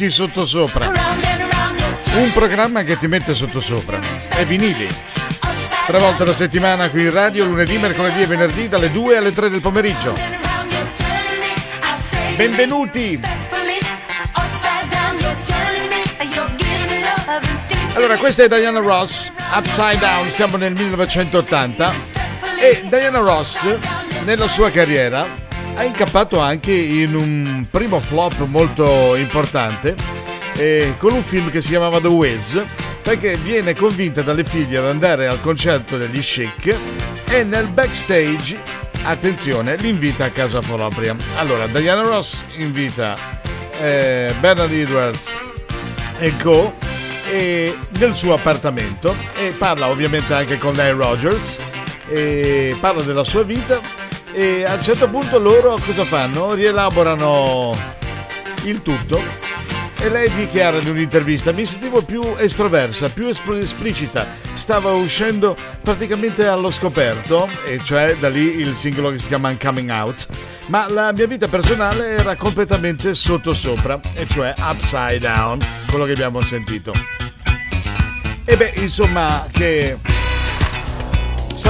Metti sotto sopra. Un programma che ti mette sotto sopra. È vinili. Tre volte alla settimana qui in radio, lunedì, mercoledì e venerdì dalle 2 alle 3 del pomeriggio. Benvenuti! Allora, questa è Diana Ross, Upside Down, siamo nel 1980 e Diana Ross nella sua carriera ha incappato anche in un primo flop molto importante eh, con un film che si chiamava The Wiz perché viene convinta dalle figlie ad andare al concerto degli Chic e nel backstage, attenzione, l'invita a casa propria. Allora, Diana Ross invita eh, Bernard Edwards e Go e nel suo appartamento e parla ovviamente anche con lei Rogers e parla della sua vita e a un certo punto loro cosa fanno? Rielaborano il tutto. E lei dichiara in un'intervista mi sentivo più estroversa, più esplicita, stava uscendo praticamente allo scoperto e cioè da lì il singolo che si chiama Coming Out. Ma la mia vita personale era completamente sottosopra e cioè upside down quello che abbiamo sentito. E beh insomma che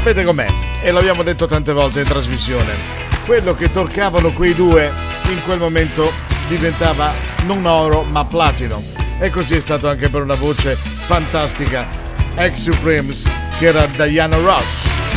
sapete com'è e l'abbiamo detto tante volte in trasmissione. Quello che toccavano quei due in quel momento diventava non oro ma platino. E così è stato anche per una voce fantastica, ex Supremes, che era Diana Ross.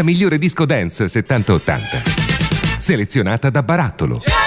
La migliore disco dance 70-80. Selezionata da Barattolo.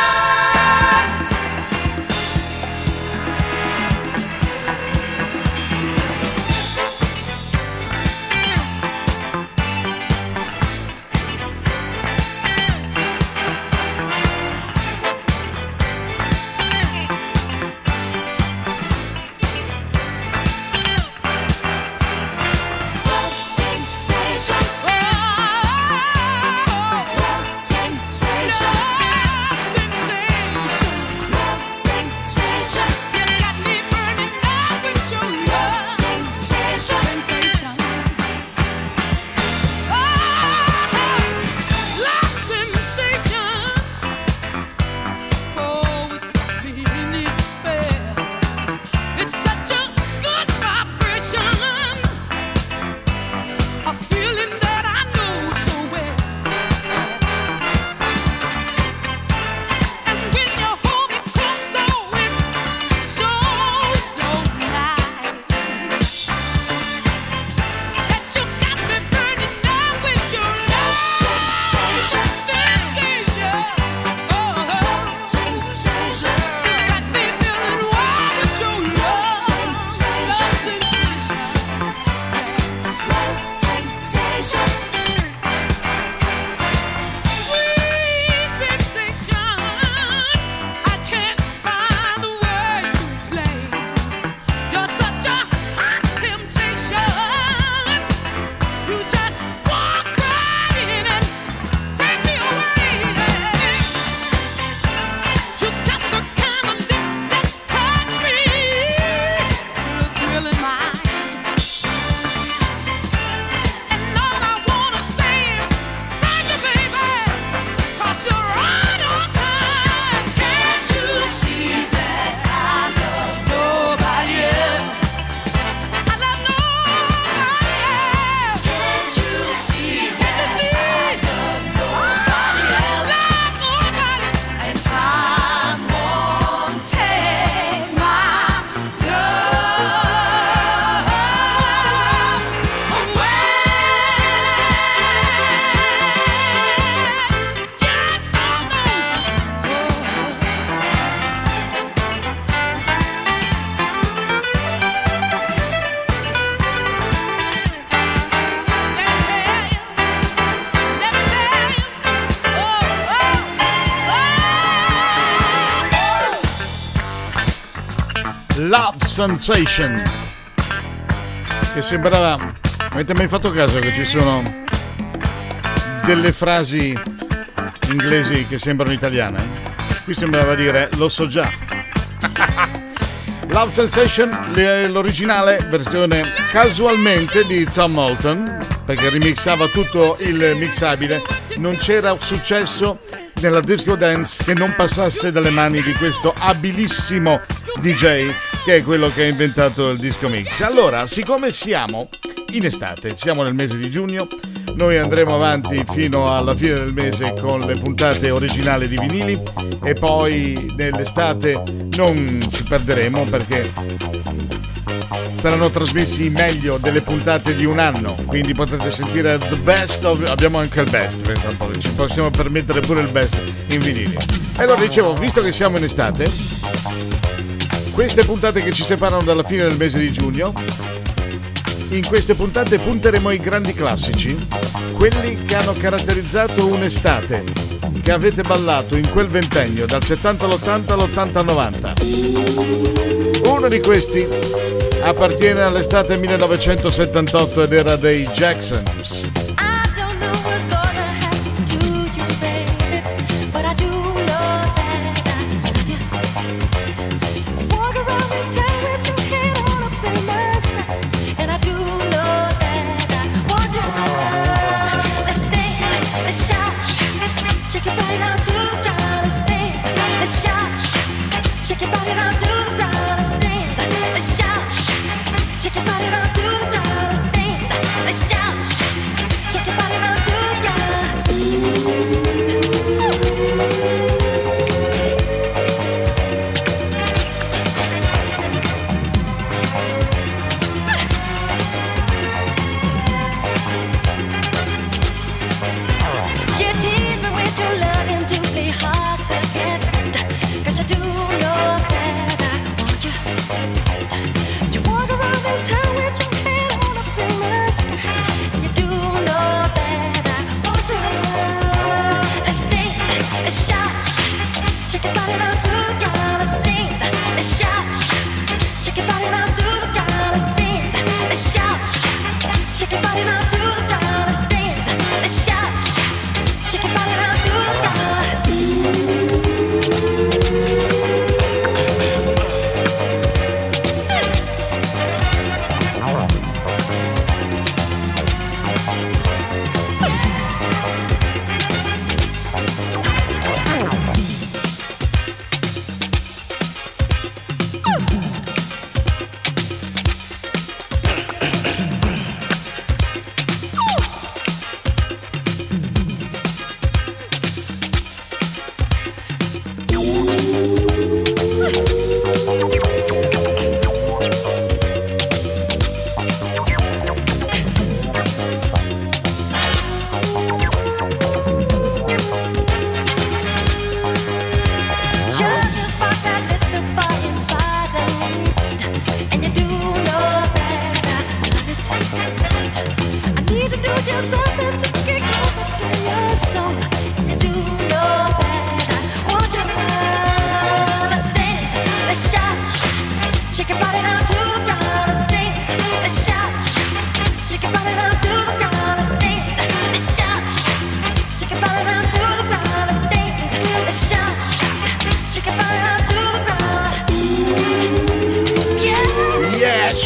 Sensation. Che sembrava avete mai fatto caso che ci sono delle frasi inglesi che sembrano italiane? Qui sembrava dire lo so già. Love Sensation l'originale versione casualmente di Tom Moulton perché remixava tutto il mixabile. Non c'era successo nella disco dance che non passasse dalle mani di questo abilissimo DJ che è quello che ha inventato il disco mix. Allora, siccome siamo in estate, siamo nel mese di giugno, noi andremo avanti fino alla fine del mese con le puntate originali di vinili e poi nell'estate non ci perderemo perché saranno trasmessi meglio delle puntate di un anno, quindi potete sentire the best of, abbiamo anche il best, ci possiamo permettere pure il best in vinili. E allora dicevo, visto che siamo in estate, queste puntate che ci separano dalla fine del mese di giugno. In queste puntate punteremo ai grandi classici, quelli che hanno caratterizzato un'estate, che avete ballato in quel ventennio, dal 70 all'80 all'80 al 90. Uno di questi appartiene all'estate 1978 ed era dei Jacksons.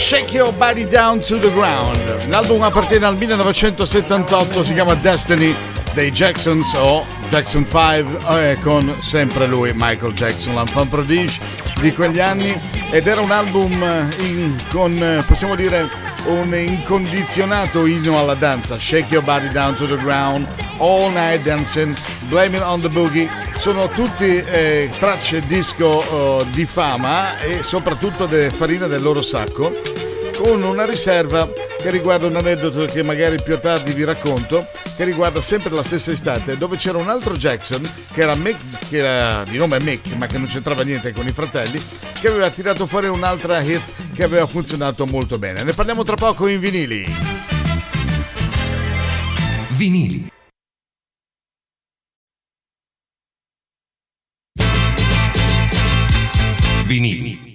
Shake Your Body Down to the Ground. L'album appartiene al 1978, si chiama Destiny dei Jacksons o Jackson 5 eh, con sempre lui, Michael Jackson, l'enfant prodige di quegli anni ed era un album in, con, possiamo dire, un incondizionato inno alla danza. Shake Your Body Down to the Ground, All Night Dancing, Blaming on the Boogie. Sono tutti eh, tracce disco oh, di fama e soprattutto de farina del loro sacco, con una riserva che riguarda un aneddoto che magari più tardi vi racconto, che riguarda sempre la stessa estate, dove c'era un altro Jackson, che era, Mick, che era di nome Mick, ma che non c'entrava niente con i fratelli, che aveva tirato fuori un'altra hit che aveva funzionato molto bene. Ne parliamo tra poco in vinili. Vinili. Vinili.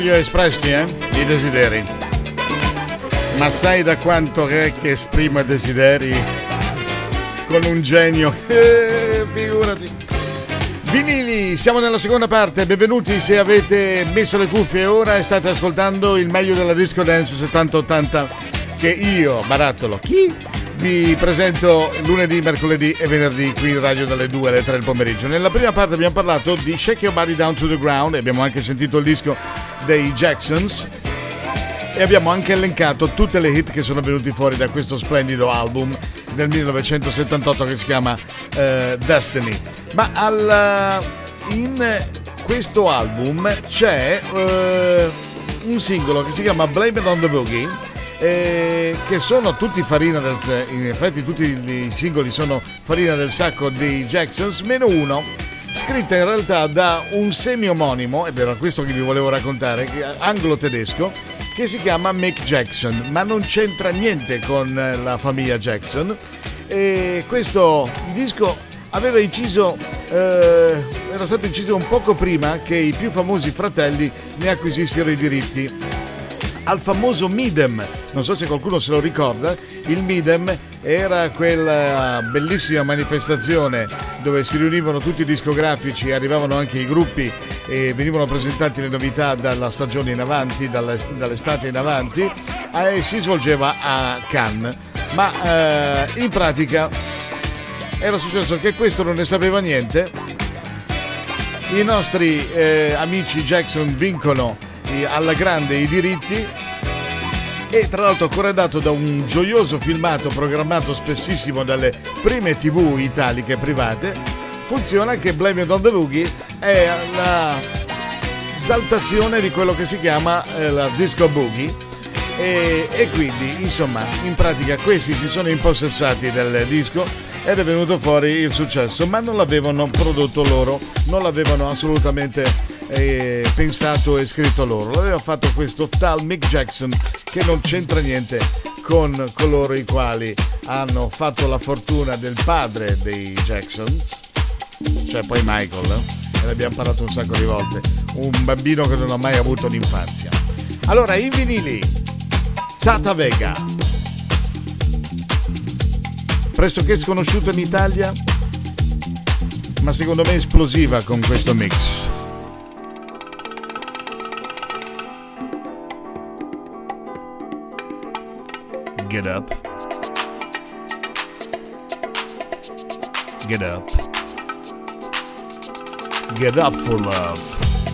Io li ho espressi, eh? I desideri. Ma sai da quanto è che esprimo desideri con un genio? Eh, figurati. Vinili, siamo nella seconda parte, benvenuti se avete messo le cuffie ora e state ascoltando il meglio della disco dance 70-80 che io, Barattolo, chi? Vi presento lunedì, mercoledì e venerdì qui in radio dalle 2 alle 3 del pomeriggio. Nella prima parte abbiamo parlato di Shake Your Body Down to the Ground e abbiamo anche sentito il disco dei Jacksons e abbiamo anche elencato tutte le hit che sono venuti fuori da questo splendido album del 1978 che si chiama uh, Destiny. Ma al, in questo album c'è uh, un singolo che si chiama Blame It on the Boogie eh, che sono tutti farina del in effetti tutti i singoli sono farina del sacco dei Jacksons, meno uno scritta in realtà da un semi-omonimo, ed era questo che vi volevo raccontare, anglo-tedesco, che si chiama Mick Jackson, ma non c'entra niente con la famiglia Jackson. E questo disco aveva inciso, eh, era stato inciso un poco prima che i più famosi fratelli ne acquisissero i diritti al famoso Midem. Non so se qualcuno se lo ricorda, il Midem era quella bellissima manifestazione dove si riunivano tutti i discografici, arrivavano anche i gruppi e venivano presentati le novità dalla stagione in avanti, dall'estate in avanti e si svolgeva a Cannes. Ma eh, in pratica era successo che questo non ne sapeva niente. I nostri eh, amici Jackson vincono alla grande i diritti e tra l'altro corredato da un gioioso filmato programmato spessissimo dalle prime tv italiche private, funziona che Blame It on the Boogie è la saltazione di quello che si chiama eh, la disco boogie. E, e quindi insomma in pratica questi si sono impossessati del disco ed è venuto fuori il successo ma non l'avevano prodotto loro non l'avevano assolutamente eh, pensato e scritto loro. L'aveva fatto questo tal Mick Jackson che non c'entra niente con coloro i quali hanno fatto la fortuna del padre dei Jacksons, cioè poi Michael, eh? e l'abbiamo parlato un sacco di volte, un bambino che non ha mai avuto l'infanzia. Allora, i vinili, Tata Vega, pressoché sconosciuto in Italia, ma secondo me esplosiva con questo mix. Get up. Get up. Get up for love.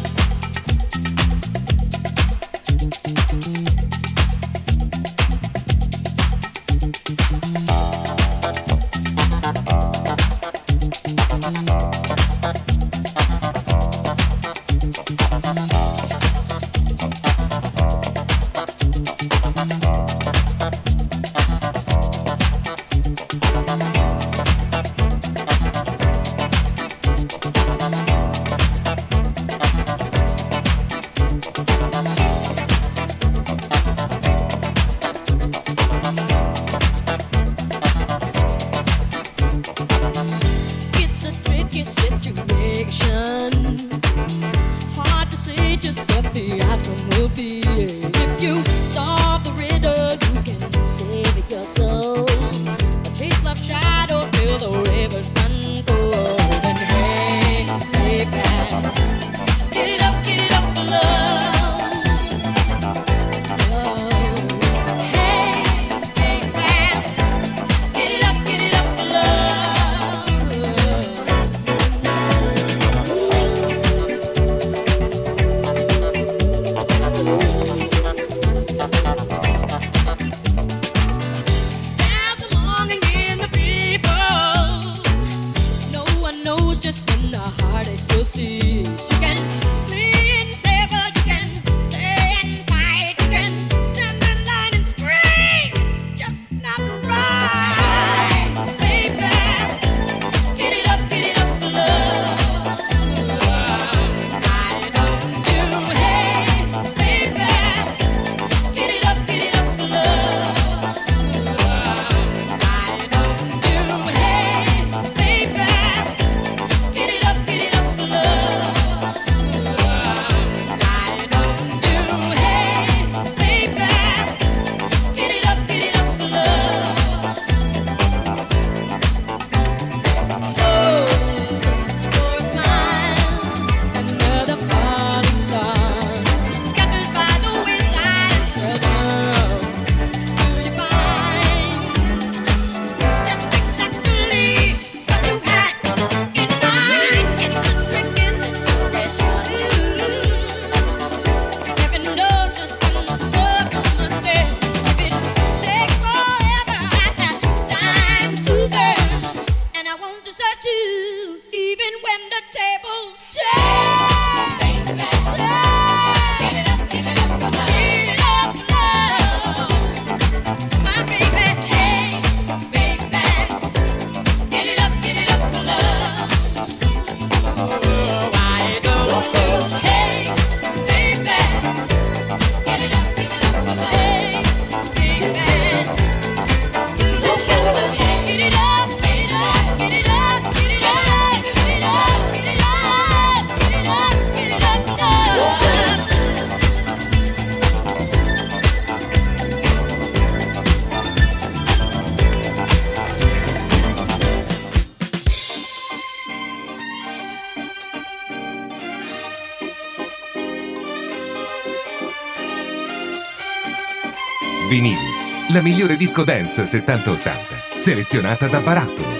Migliore disco dance 70-80, selezionata da Barattolo.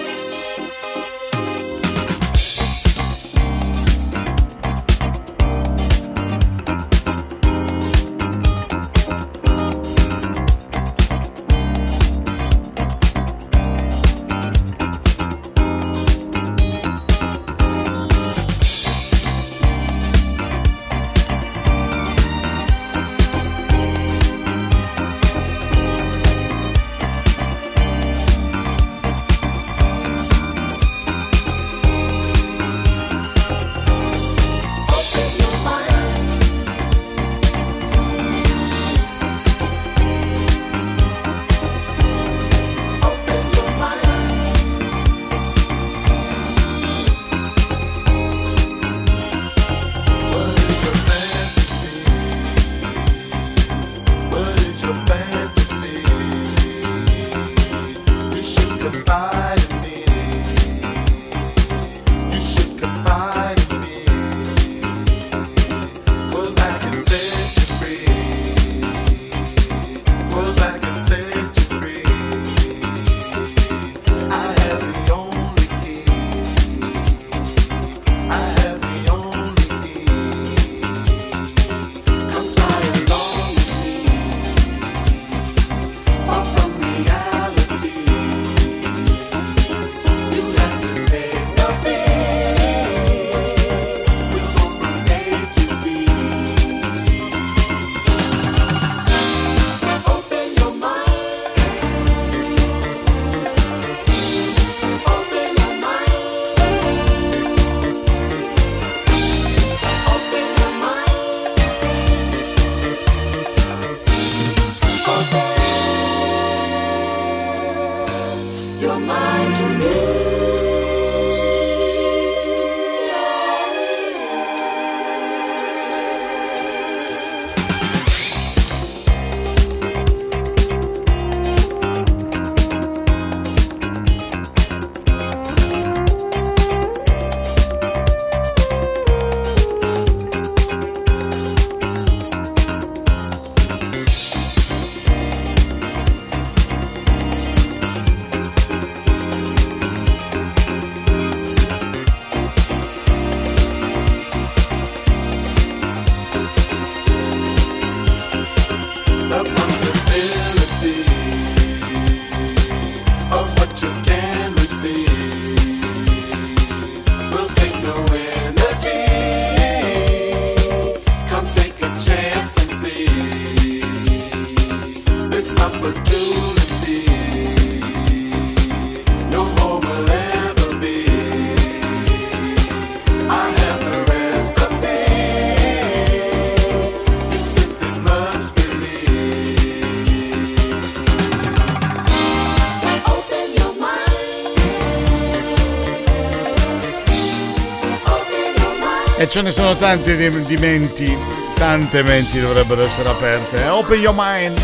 Ce ne sono tanti di, di menti, tante menti dovrebbero essere aperte. Eh, Open Your Mind,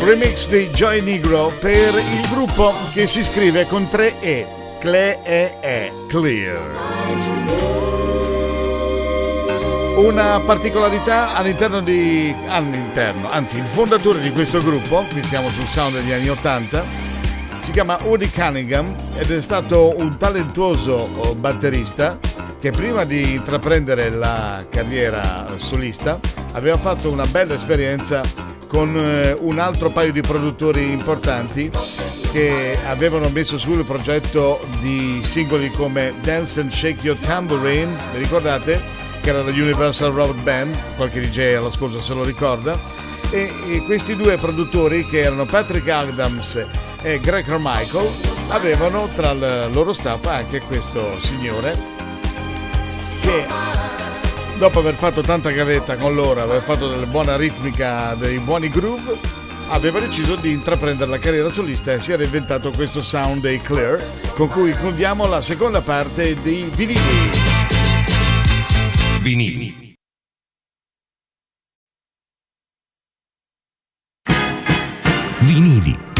remix di Joy Negro per il gruppo che si scrive con tre E, Cle-E-E, Clear. Una particolarità all'interno di... all'interno, anzi il fondatore di questo gruppo, qui siamo sul sound degli anni 80, si chiama Woody Cunningham ed è stato un talentuoso oh, batterista che prima di intraprendere la carriera solista aveva fatto una bella esperienza con eh, un altro paio di produttori importanti che avevano messo su il progetto di singoli come Dance and Shake Your Tambourine, vi ricordate? Che era la Universal Road Band, qualche DJ all'ascolto se lo ricorda, e, questi due produttori che erano Patrick Adams e Greg Carmichael avevano tra il loro staff anche questo signore che dopo aver fatto tanta gavetta con loro, aver fatto della buona ritmica, dei buoni groove, aveva deciso di intraprendere la carriera solista e si era inventato questo sound dei Clear, con cui concludiamo la seconda parte dei vinili. Vinili. Vinili.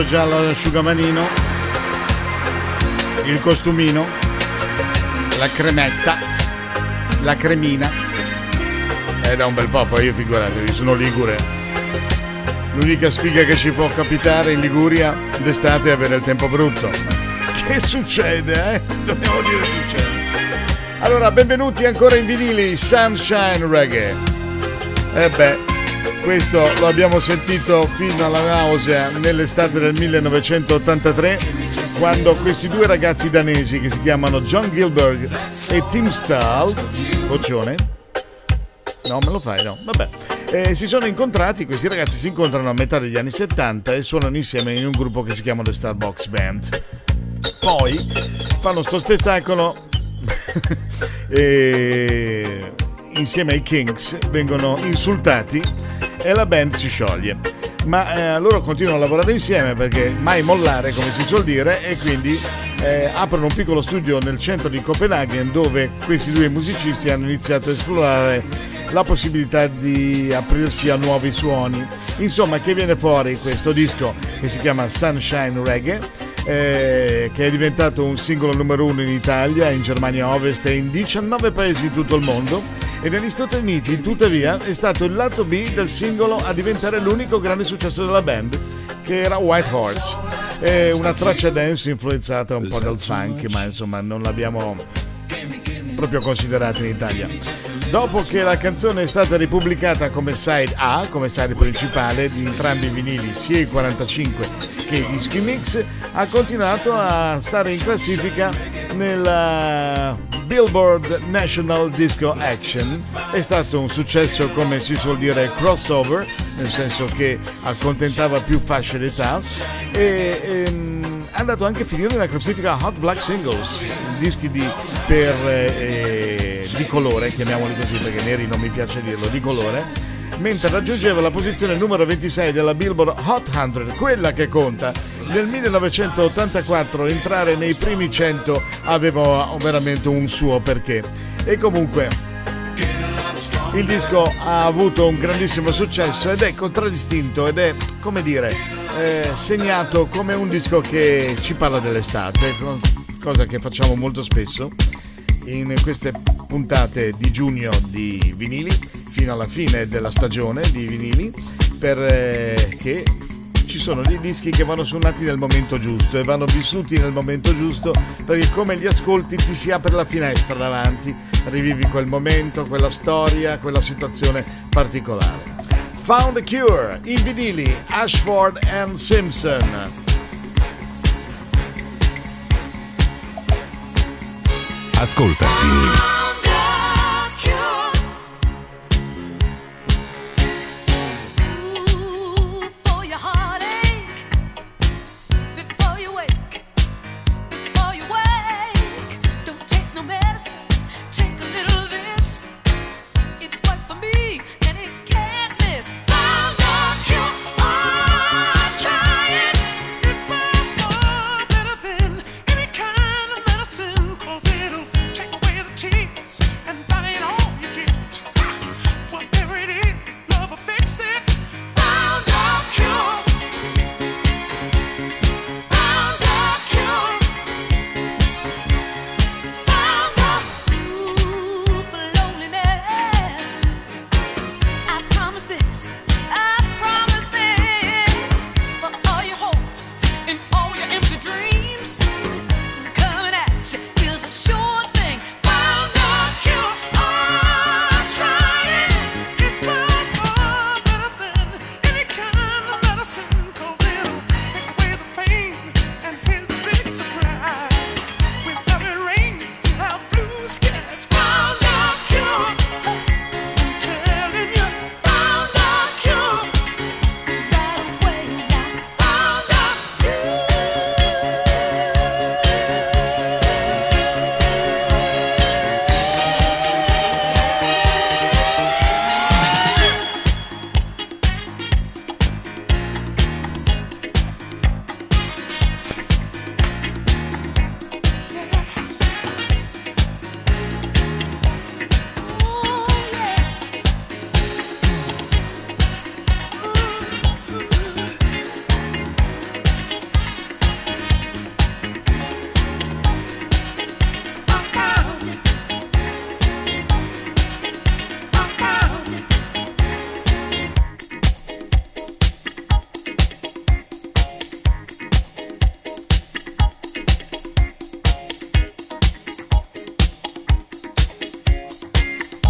Ho già l'asciugamanino, il costumino, la cremetta, la cremina. È da un bel po', poi io figuratevi, sono ligure. L'unica sfiga che ci può capitare in Liguria d'estate è avere il tempo brutto. Che succede, eh? Dobbiamo dire succede. Allora, benvenuti ancora in vinili Sunshine Reggae. E eh beh, questo lo abbiamo sentito fino alla nausea nell'estate del 1983 quando questi due ragazzi danesi che si chiamano John Gilbert e Tim Stahl, Boccione, no me lo fai no, vabbè, eh, si sono incontrati, questi ragazzi si incontrano a metà degli anni 70 e suonano insieme in un gruppo che si chiama The Starbucks Band. Poi fanno sto spettacolo. E insieme ai Kings vengono insultati e la band si scioglie. Ma eh, loro continuano a lavorare insieme perché mai mollare, come si suol dire, e quindi eh, aprono un piccolo studio nel centro di Copenaghen dove questi due musicisti hanno iniziato a esplorare la possibilità di aprirsi a nuovi suoni. Insomma, che viene fuori questo disco che si chiama Sunshine Reggae, eh, che è diventato un singolo numero uno in Italia, in Germania Ovest e in 19 paesi di tutto il mondo e negli Stati Uniti, tuttavia, è stato il lato B del singolo a diventare l'unico grande successo della band, che era White Horse. È una traccia dance influenzata un po' dal funk, ma insomma non l'abbiamo proprio considerata in Italia. Dopo che la canzone è stata ripubblicata come side A, come side principale di entrambi i vinili, sia i 45 che i dischi mix, ha continuato a stare in classifica nella Billboard National Disco Action. È stato un successo, come si suol dire, crossover, nel senso che accontentava più fasce d'età e, e ehm, è andato anche a finire nella classifica Hot Black Singles, dischi di, per, eh, di colore, chiamiamoli così perché neri non mi piace dirlo, di colore mentre raggiungeva la posizione numero 26 della Billboard Hot 100, quella che conta. Nel 1984 entrare nei primi 100 aveva veramente un suo perché. E comunque il disco ha avuto un grandissimo successo ed è contraddistinto ed è, come dire, eh, segnato come un disco che ci parla dell'estate, cosa che facciamo molto spesso in queste puntate di giugno di vinili fino alla fine della stagione di vinili perché eh, ci sono dei dischi che vanno suonati nel momento giusto e vanno vissuti nel momento giusto perché come li ascolti ti si apre la finestra davanti, rivivi quel momento, quella storia, quella situazione particolare. Found a Cure, in vinili, Ashford and Simpson. Ascolta vinili.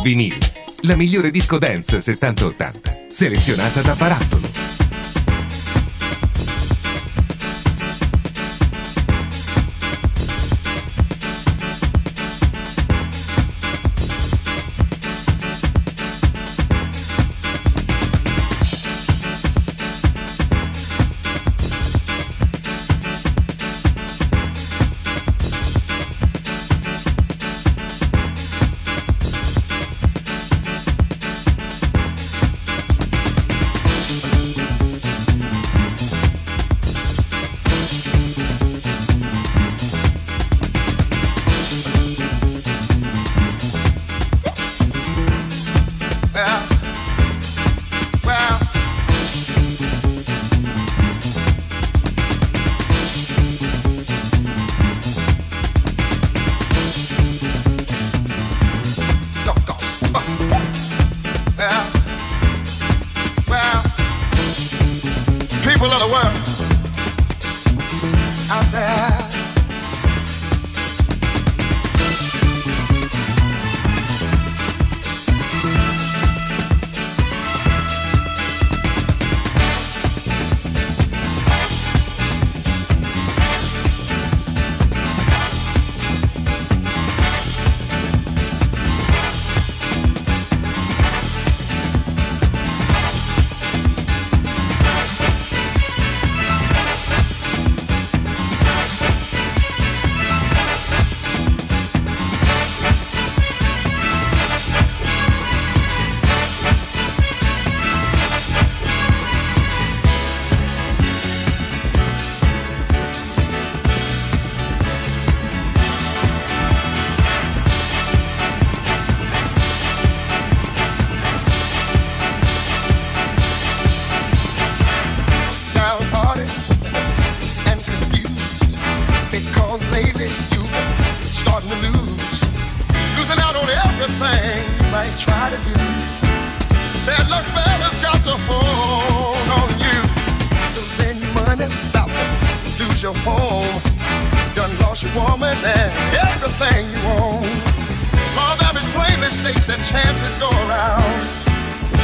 Vinil, la migliore disco dance 70-80, selezionata da Baratto. chances go around.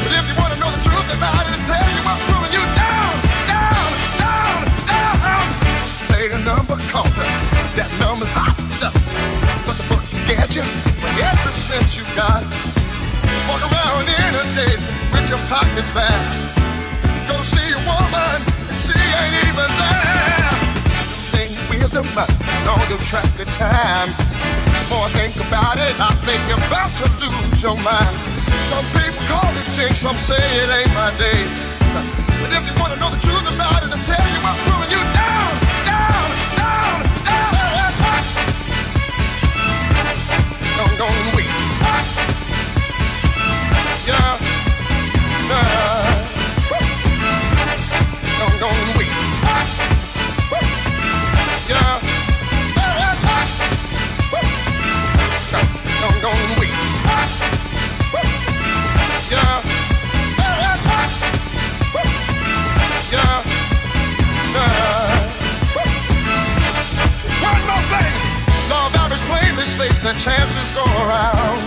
But if you want to know the truth about it, tell you what's pulling you down, down, down, down. Play the number counter. That number's hot up. But the book can scared you for every cent you got. Walk around in a day with your pockets back. Go see a woman, and she ain't even there. Thing wisdom, all your track of time more think about it, I think you're about to lose your mind. Some people call it jinx, some say it ain't my day. But if you wanna know the truth about it, I'm telling you, what's pulling you down, down, down, down. Don't go weak. Yeah, yeah. Don't go wait. the chances go around.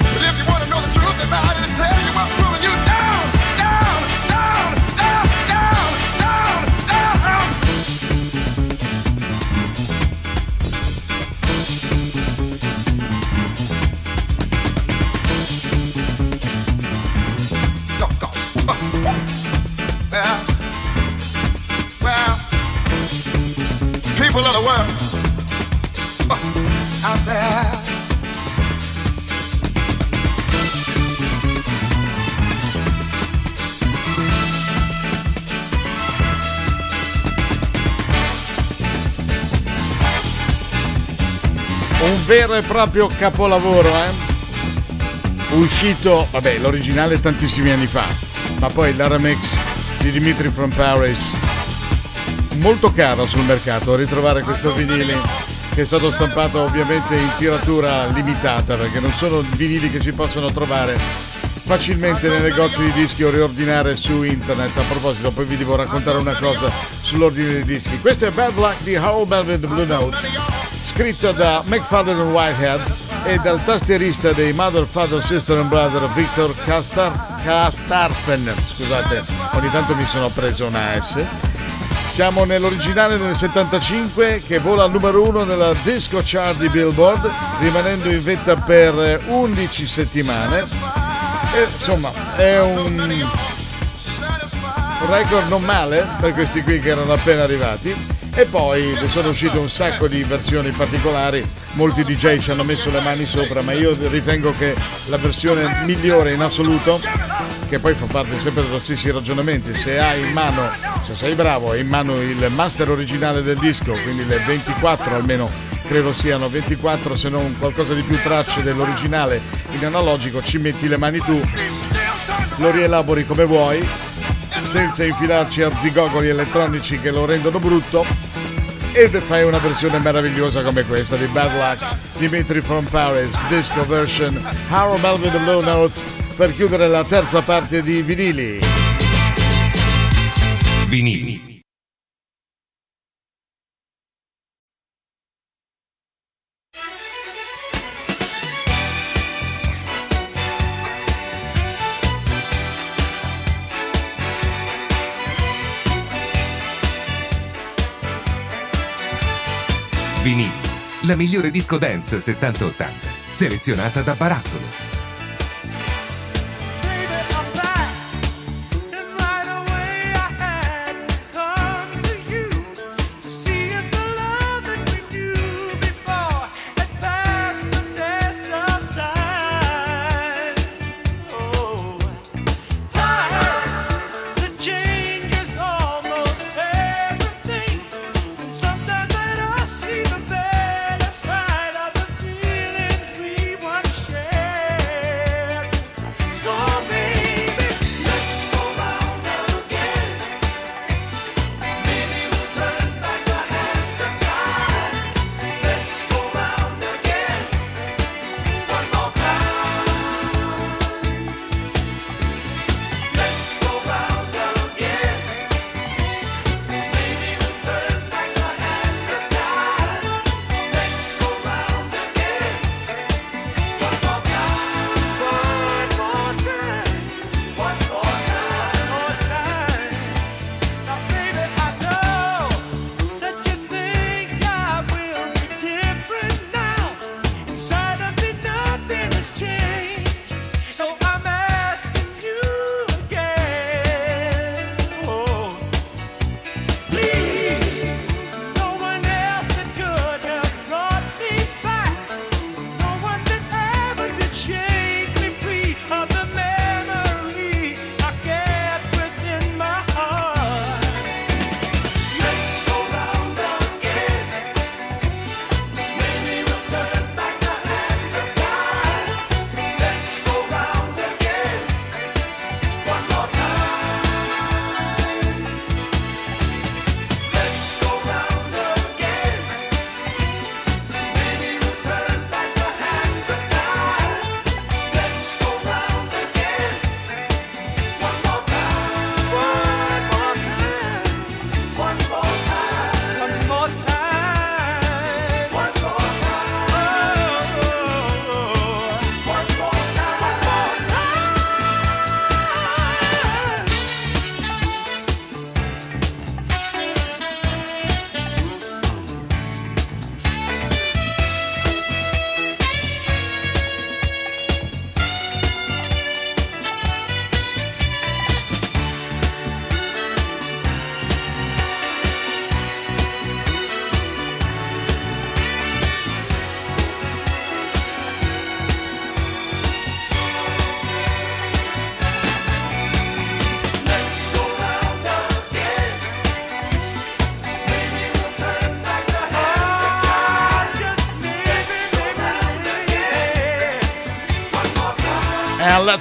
But if you want to know the truth about it, tell you what. un vero e proprio capolavoro, eh? Uscito, vabbè, l'originale tantissimi anni fa, ma poi l'Aramex di Dimitri from Paris. Molto caro sul mercato ritrovare questo vinile che è stato stampato ovviamente in tiratura limitata perché non sono vinili che si possono trovare facilmente nei negozi di dischi o riordinare su internet. A proposito, poi vi devo raccontare una cosa sull'ordine dei dischi. Questo è Bad Luck di How Velvet Blue Notes scritto da McFadden Whitehead e dal tastierista dei Mother, Father, Sister and Brother Victor Kastar, Kastarfen. Scusate, ogni tanto mi sono preso una S. Siamo nell'originale del 75 che vola al numero 1 nella disco chart di Billboard, rimanendo in vetta per 11 settimane. E, insomma, è un record non male per questi qui che erano appena arrivati e poi sono uscite un sacco di versioni particolari, molti DJ ci hanno messo le mani sopra, ma io ritengo che la versione migliore in assoluto, che poi fa parte sempre dello stessi ragionamenti, se hai in mano, se sei bravo, hai in mano il master originale del disco, quindi le 24 almeno credo siano 24 se non qualcosa di più tracce dell'originale in analogico, ci metti le mani tu, lo rielabori come vuoi senza infilarci a zigogoli elettronici che lo rendono brutto ed fai una versione meravigliosa come questa di Bad Luck Dimitri from Paris disco version Harold Melvin the Blue Notes per chiudere la terza parte di vinili. Vinili, la migliore disco dance 70-80, selezionata da Barattolo.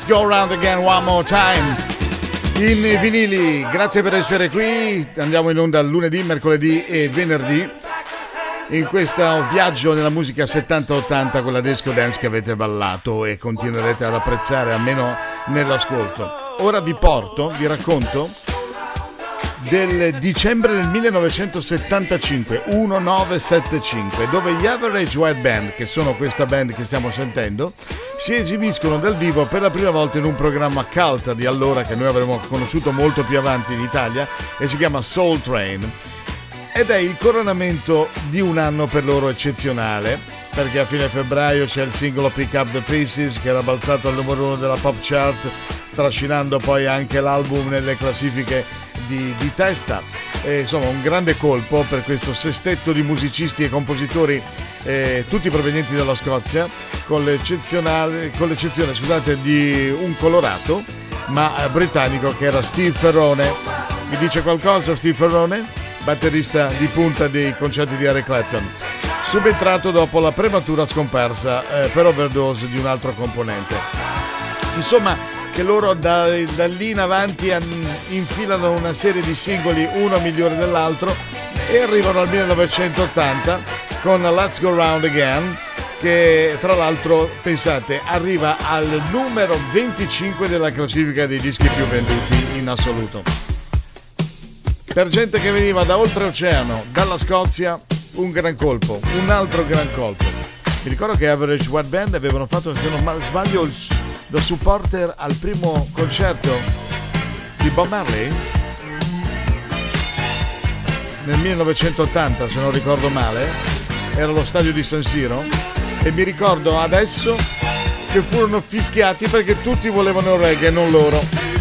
Go Around Again One More Time. In vinili, grazie per essere qui. Andiamo in onda lunedì, mercoledì e venerdì. In questo viaggio nella musica 70-80 con la disco dance che avete ballato e continuerete ad apprezzare almeno nell'ascolto. Ora vi porto, vi racconto del dicembre del 1975, 1975, dove gli Average White Band, che sono questa band che stiamo sentendo, si esibiscono dal vivo per la prima volta in un programma cult di allora che noi avremmo conosciuto molto più avanti in Italia e si chiama Soul Train. Ed è il coronamento di un anno per loro eccezionale, perché a fine febbraio c'è il singolo Pick Up the Pieces che era balzato al numero uno della pop chart, trascinando poi anche l'album nelle classifiche di, di testa. E, insomma, un grande colpo per questo sestetto di musicisti e compositori, eh, tutti provenienti dalla Scozia, con, con l'eccezione scusate, di un colorato, ma eh, britannico, che era Steve Ferrone. Mi dice qualcosa Steve Ferrone? Batterista di punta dei concerti di Eric Clapton subentrato dopo la prematura scomparsa eh, per overdose di un altro componente. Insomma, che loro da, da lì in avanti infilano una serie di singoli, uno migliore dell'altro, e arrivano al 1980 con Let's Go Round Again, che tra l'altro, pensate, arriva al numero 25 della classifica dei dischi più venduti in assoluto. Per gente che veniva da oltreoceano, dalla Scozia, un gran colpo, un altro gran colpo. Mi ricordo che Average White Band avevano fatto, se non sbaglio, il da supporter al primo concerto di Bob Marley? Nel 1980 se non ricordo male era lo stadio di San Siro. E mi ricordo adesso che furono fischiati perché tutti volevano reggae non loro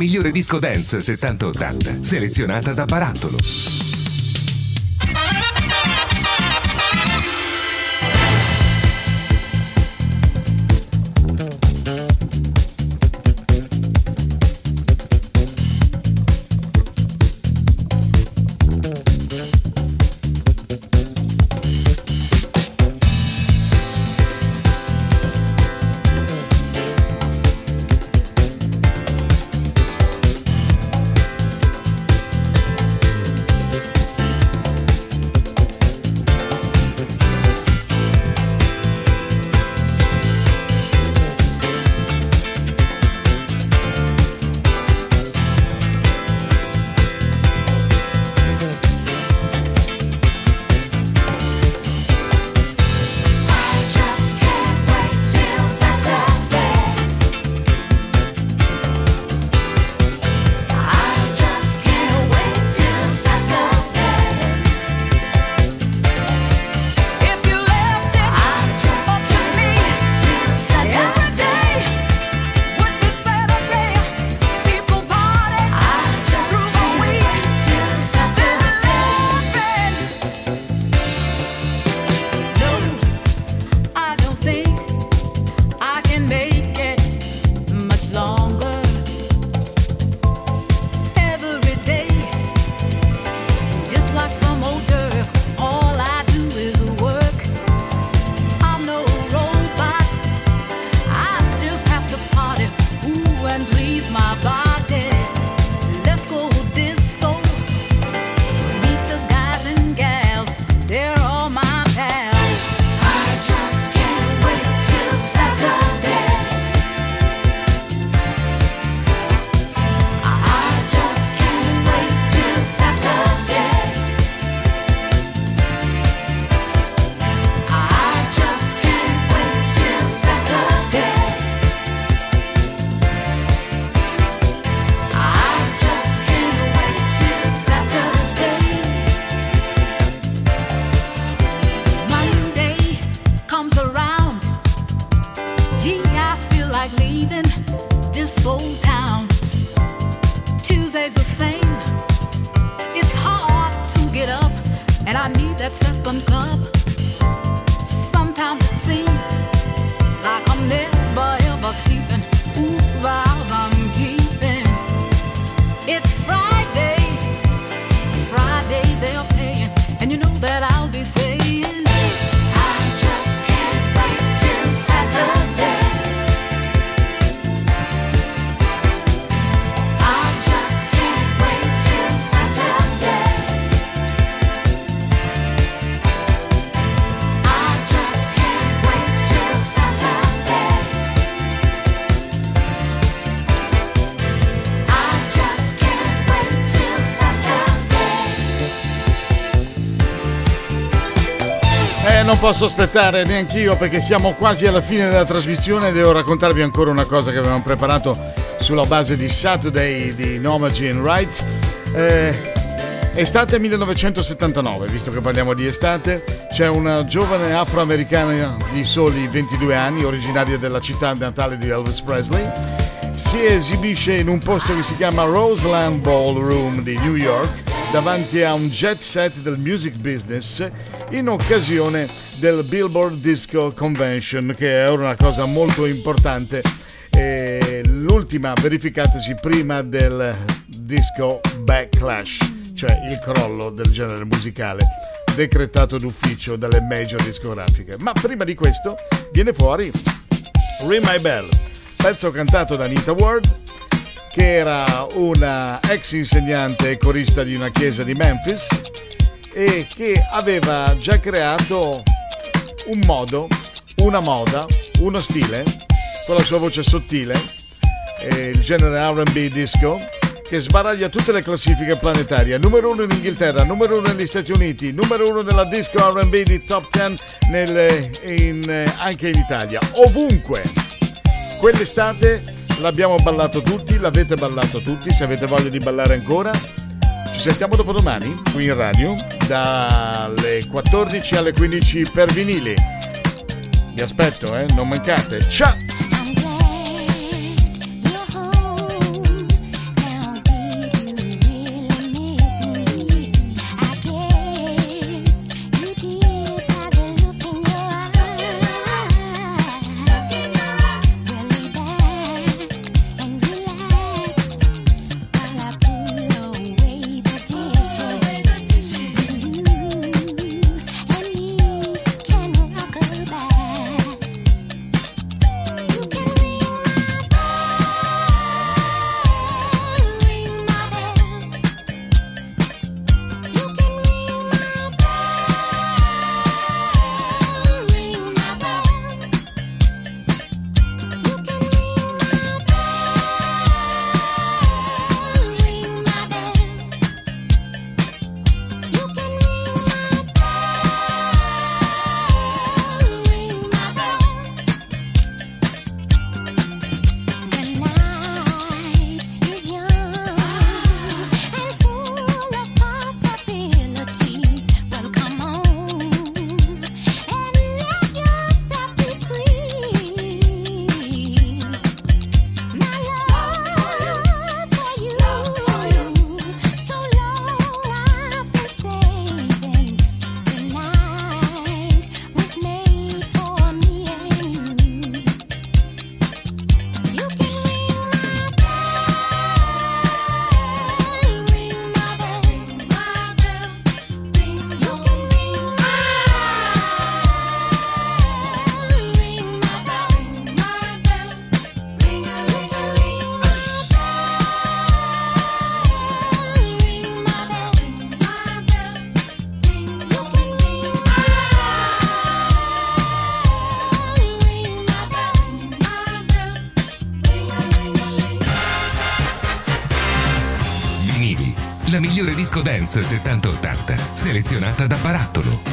migliore disco dance 70-80, selezionata da Barattolo. Posso aspettare neanch'io perché siamo quasi alla fine della trasmissione e devo raccontarvi ancora una cosa che avevamo preparato sulla base di Saturday di Nomagy and Wright. Eh, estate 1979, visto che parliamo di estate, c'è una giovane afroamericana di soli 22 anni, originaria della città natale di Elvis Presley. Si esibisce in un posto che si chiama Roseland Ballroom di New York davanti a un jet set del music business in occasione del Billboard Disco Convention, che è una cosa molto importante, e l'ultima verificatasi prima del disco backlash, cioè il crollo del genere musicale decretato d'ufficio dalle major discografiche. Ma prima di questo viene fuori Ring My Bell, pezzo cantato da Anita Ward che era una ex insegnante e corista di una chiesa di Memphis e che aveva già creato un modo, una moda, uno stile con la sua voce sottile, il genere RB disco che sbaraglia tutte le classifiche planetarie. Numero uno in Inghilterra, numero uno negli Stati Uniti, numero uno nella disco RB di top 10 nel, in, anche in Italia. Ovunque. Quell'estate l'abbiamo ballato tutti, l'avete ballato tutti, se avete voglia di ballare ancora. Ci sentiamo dopodomani qui in radio dalle 14 alle 15 per vinili. Vi aspetto, eh, non mancate. Ciao! Dance 70-80, selezionata da Barattolo.